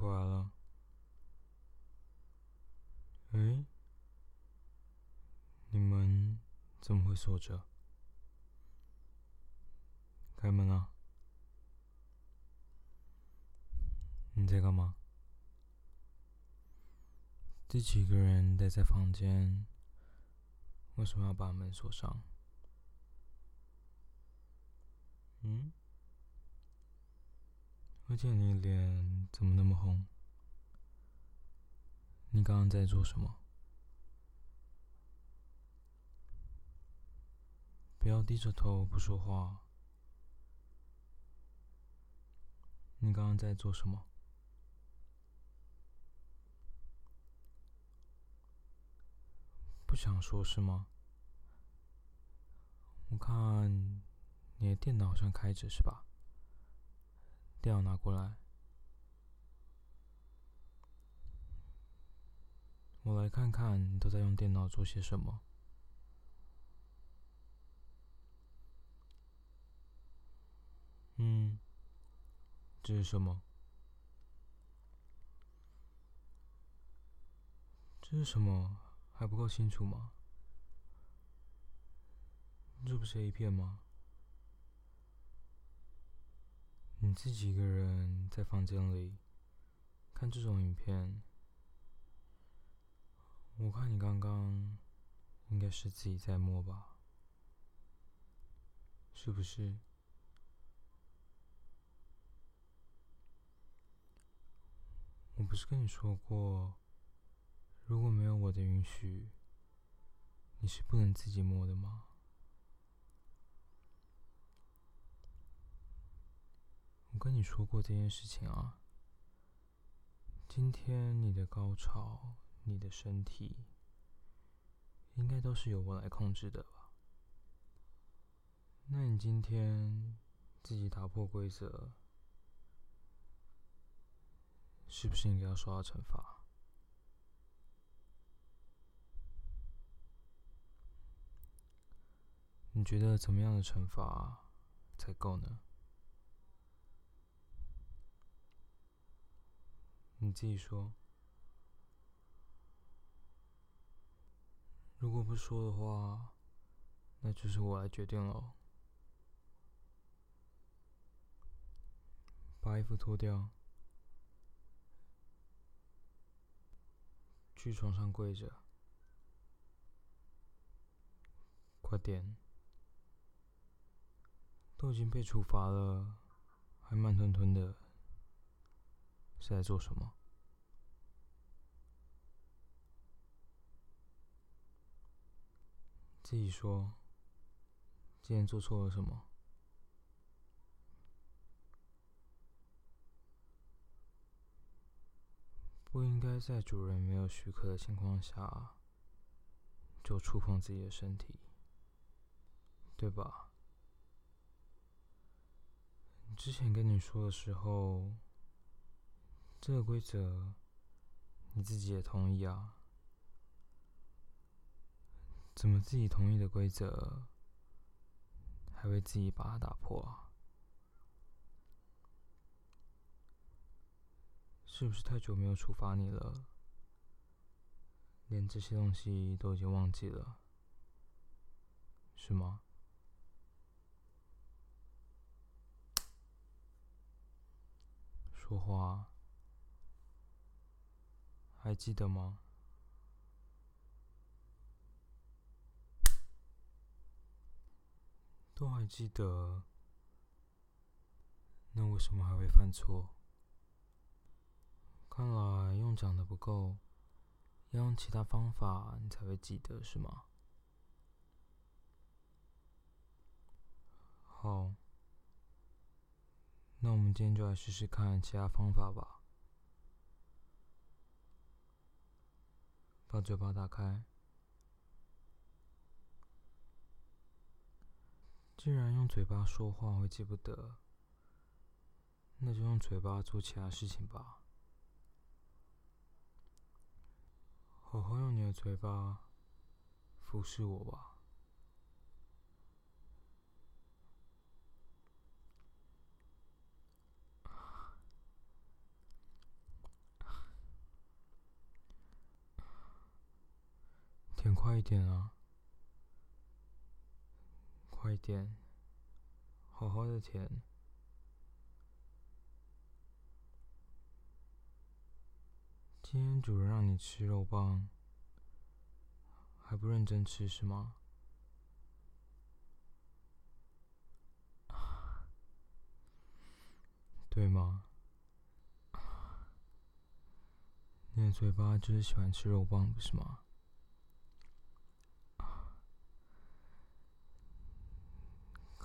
回来了。哎，你们怎么会锁着？开门啊！你在干嘛？自己一个人待在房间，为什么要把门锁上？嗯？而且你脸怎么那么红？你刚刚在做什么？不要低着头不说话。你刚刚在做什么？不想说是吗？我看你的电脑好像开着是吧？电脑拿过来，我来看看你都在用电脑做些什么。嗯，这是什么？这是什么？还不够清楚吗？这不是 A 片吗？你自己一个人在房间里看这种影片，我看你刚刚应该是自己在摸吧？是不是？我不是跟你说过，如果没有我的允许，你是不能自己摸的吗？我跟你说过这件事情啊。今天你的高潮，你的身体，应该都是由我来控制的吧？那你今天自己打破规则，是不是应该要受到惩罚？你觉得怎么样的惩罚才够呢？你自己说。如果不说的话，那就是我来决定喽。把衣服脱掉，去床上跪着，快点！都已经被处罚了，还慢吞吞的。是在做什么？自己说，今天做错了什么？不应该在主人没有许可的情况下就触碰自己的身体，对吧？之前跟你说的时候。这个规则，你自己也同意啊？怎么自己同意的规则，还会自己把它打破啊？是不是太久没有处罚你了，连这些东西都已经忘记了，是吗？说话。还记得吗？都还记得，那为什么还会犯错？看来用讲的不够，要用其他方法你才会记得，是吗？好，那我们今天就来试试看其他方法吧。把嘴巴打开。既然用嘴巴说话会记不得，那就用嘴巴做其他事情吧。好好用你的嘴巴服侍我吧。快一点啊！快一点，好好的舔。今天主人让你吃肉棒，还不认真吃是吗？对吗？你的嘴巴就是喜欢吃肉棒，不是吗？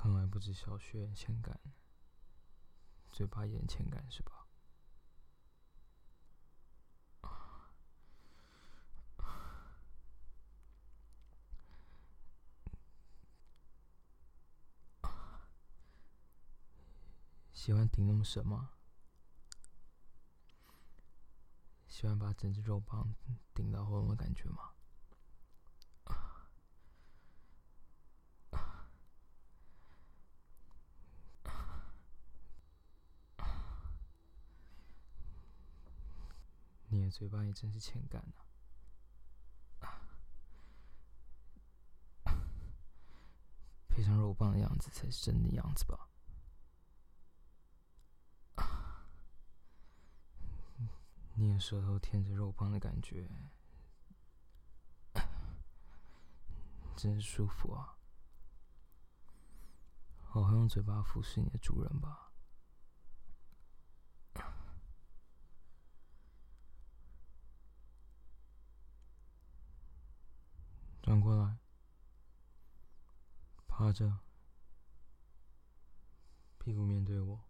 看来不止小穴眼前干，嘴巴也很欠干，是吧？喜欢顶那么深吗？喜欢把整只肉棒顶到喉咙的感觉吗？你的嘴巴也真是欠干啊！配上肉棒的样子才是真的样子吧？你的舌头舔着肉棒的感觉，真舒服啊！好好用嘴巴服侍你的主人吧。转过来，趴着，屁股面对我。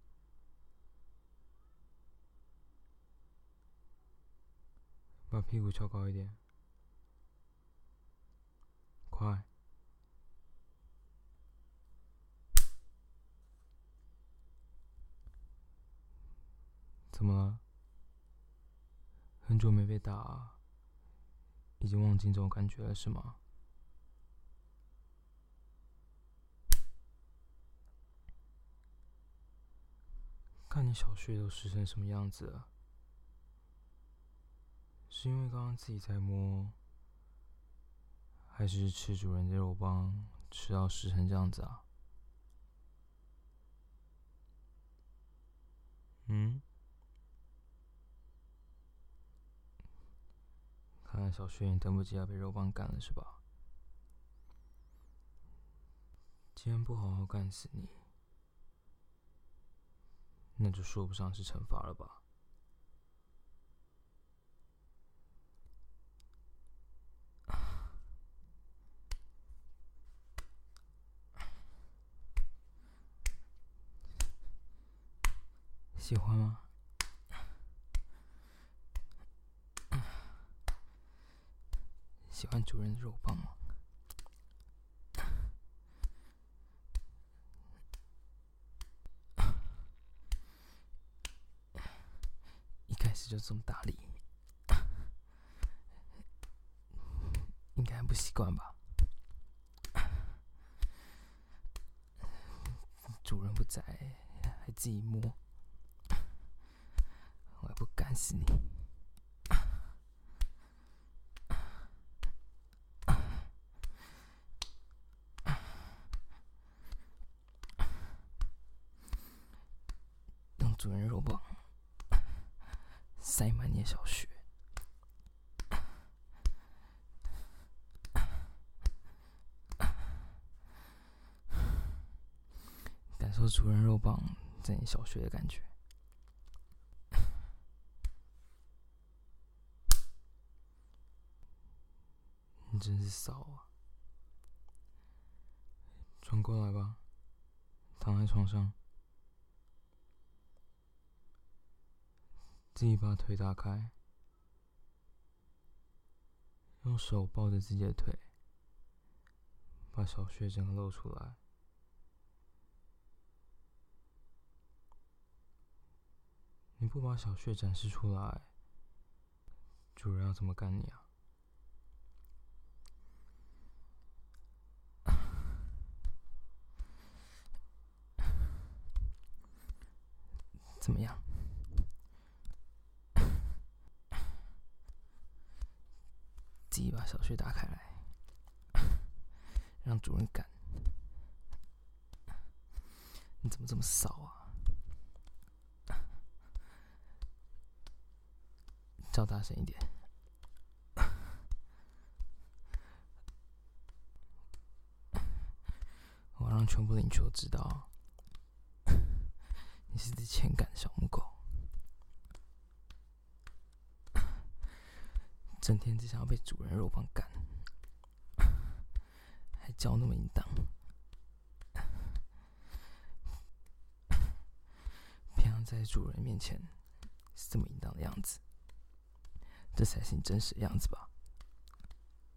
把屁股翘高一点，快！怎么了？很久没被打，已经忘记这种感觉了是吗？看你小穴都湿成什么样子了。是因为刚刚自己在摸，还是吃主人的肉棒吃到湿成这样子啊？嗯？看来小薛你等不及要被肉棒干了是吧？今天不好好干死你，那就说不上是惩罚了吧？喜欢吗？喜欢主人的肉棒吗？一开始就这么大力，应该还不习惯吧？主人不在，还自己摸。我还不干死你！用主人肉棒塞满你的小穴，感受主人肉棒在你小穴的感觉。你真是骚啊！转过来吧，躺在床上，自己把腿打开，用手抱着自己的腿，把小穴整个露出来。你不把小穴展示出来，主人要怎么干你啊？怎么样？去打开来。让主人干。你怎么这么骚啊？叫大声一点！我让全部邻居都知道，你是只欠干的小母狗，整天只想要被主人肉棒干，还叫那么淫荡，平常在主人面前是这么淫荡的样子。这才是你真实的样子吧？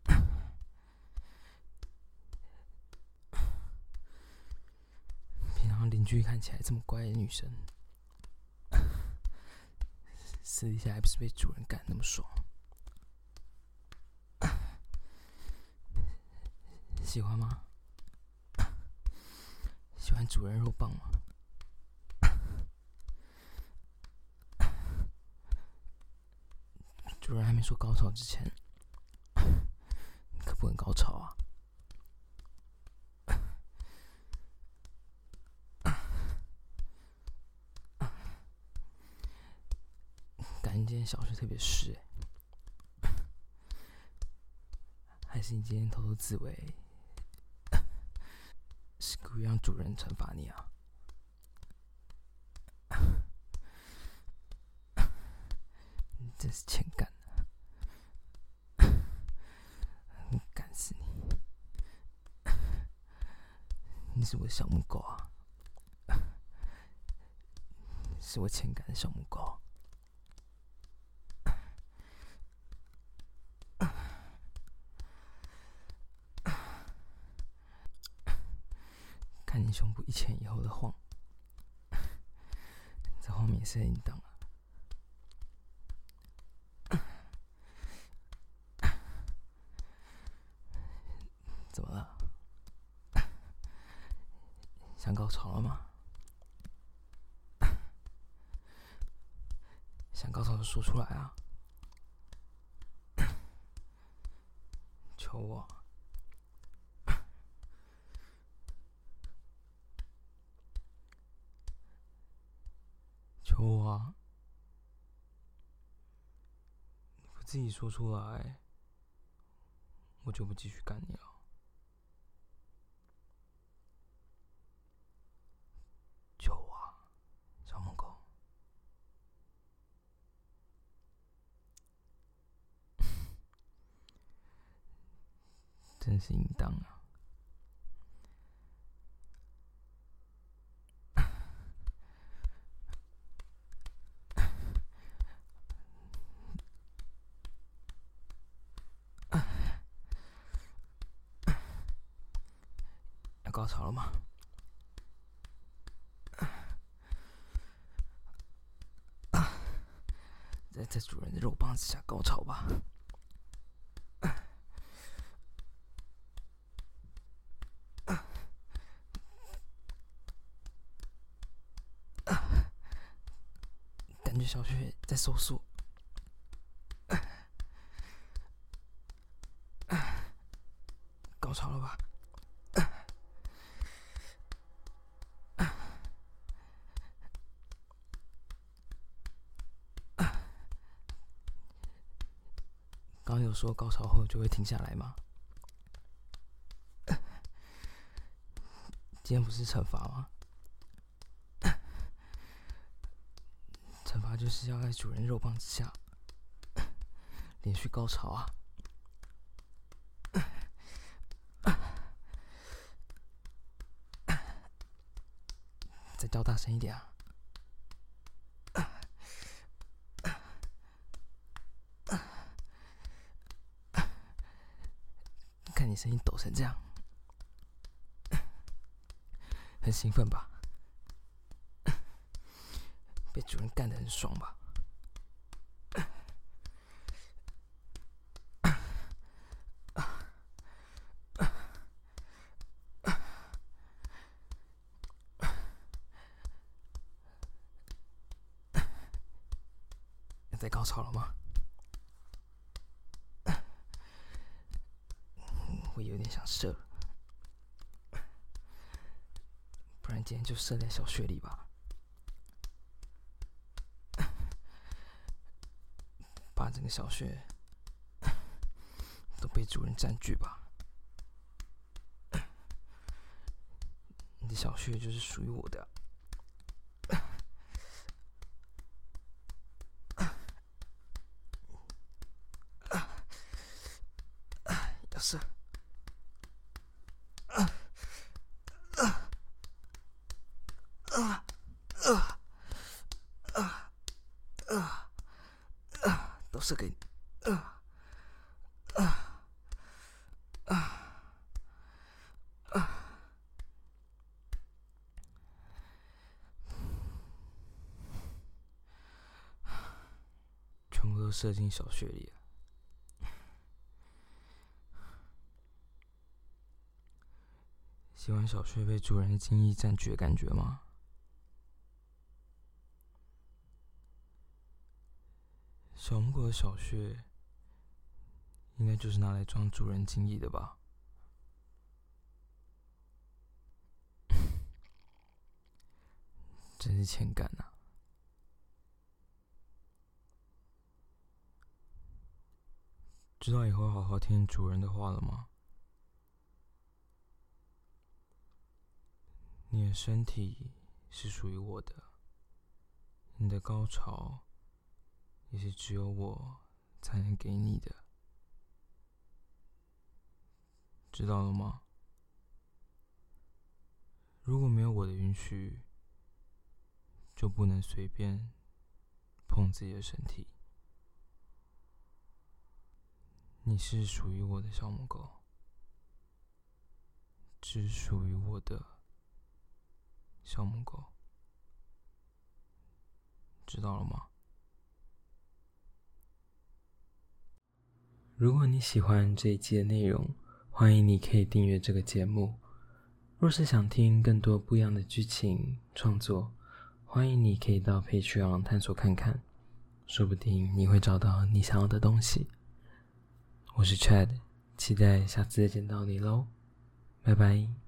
平常邻居看起来这么乖的女生，私底下还不是被主人干那么爽？喜欢吗？喜欢主人肉棒吗？主人还没说高潮之前，你可不能高潮啊！感觉今天小穴特别湿哎，还是你今天偷偷自慰，不让主人惩罚你啊？你真是欠干 死！你是我的小母狗啊，是我欠干的小母狗。看你胸部一前一后的晃，这画面也是很淫荡啊。想高潮了吗？想高潮就说出来啊！求我，有啊！你不自己说出来，我就不继续干你了。有啊，小萌狗真是淫荡啊！要高潮了吗？在在主人的肉棒子下高潮吧！感觉小穴在收缩，高潮了吧？朋友说高潮后就会停下来吗？今天不是惩罚吗？惩罚就是要在主人肉棒之下连续高潮啊！再叫大声一点啊！声音抖成这样，很兴奋吧？被主人干得很爽吧？在高潮了吗？我有点想射了。不然今天就射在小穴里吧。把整个小穴都被主人占据吧。你的小穴就是属于我的。都是给你，啊啊啊啊！全部都射进小穴里了。喜欢小穴被主人的精液占据的感觉吗？小母狗的小穴，应该就是拿来装主人精液的吧？真是欠干呐！知道以后好好听主人的话了吗？你的身体是属于我的，你的高潮。也是只有我才能给你的，知道了吗？如果没有我的允许，就不能随便碰自己的身体。你是属于我的小母狗，只属于我的小母狗，知道了吗？如果你喜欢这一期的内容，欢迎你可以订阅这个节目。若是想听更多不一样的剧情创作，欢迎你可以到 Patreon 探索看看，说不定你会找到你想要的东西。我是 Chad，期待下次再见到你喽，拜拜。